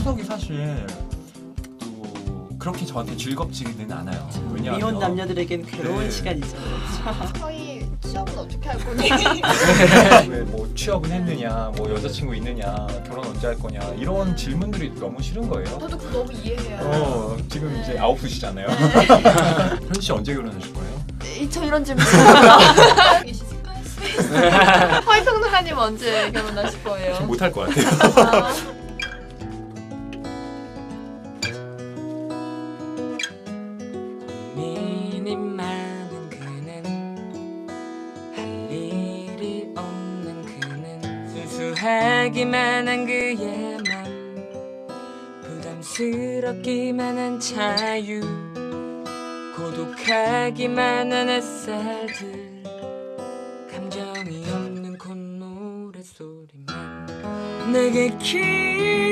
추석이 사실 또 그렇게 저한테 즐겁지는 않아요. 왜냐하면 미혼 남녀들에겐 괴로운 네. 시간이죠. 저희 취업은 어떻게 할 거니? 왜 뭐 취업은 했느냐, 뭐 여자친구 있느냐, 결혼 언제 할 거냐 이런 질문들이 너무 싫은 거예요. 저도 그거 너무 이해해요. 어 지금 이제 아홉 시잖아요. 현씨 언제 결혼하실 거예요? 이- 저 이런 질문 스페이스. 화이평론가님 언제 결혼하실 거예요? 못할 것 같아요. 아, 하기만 한 그의 맘 부담스럽기만 한 자유 고독하기만 한 햇살들 감정이 없는 콧노래 소리만 내게 길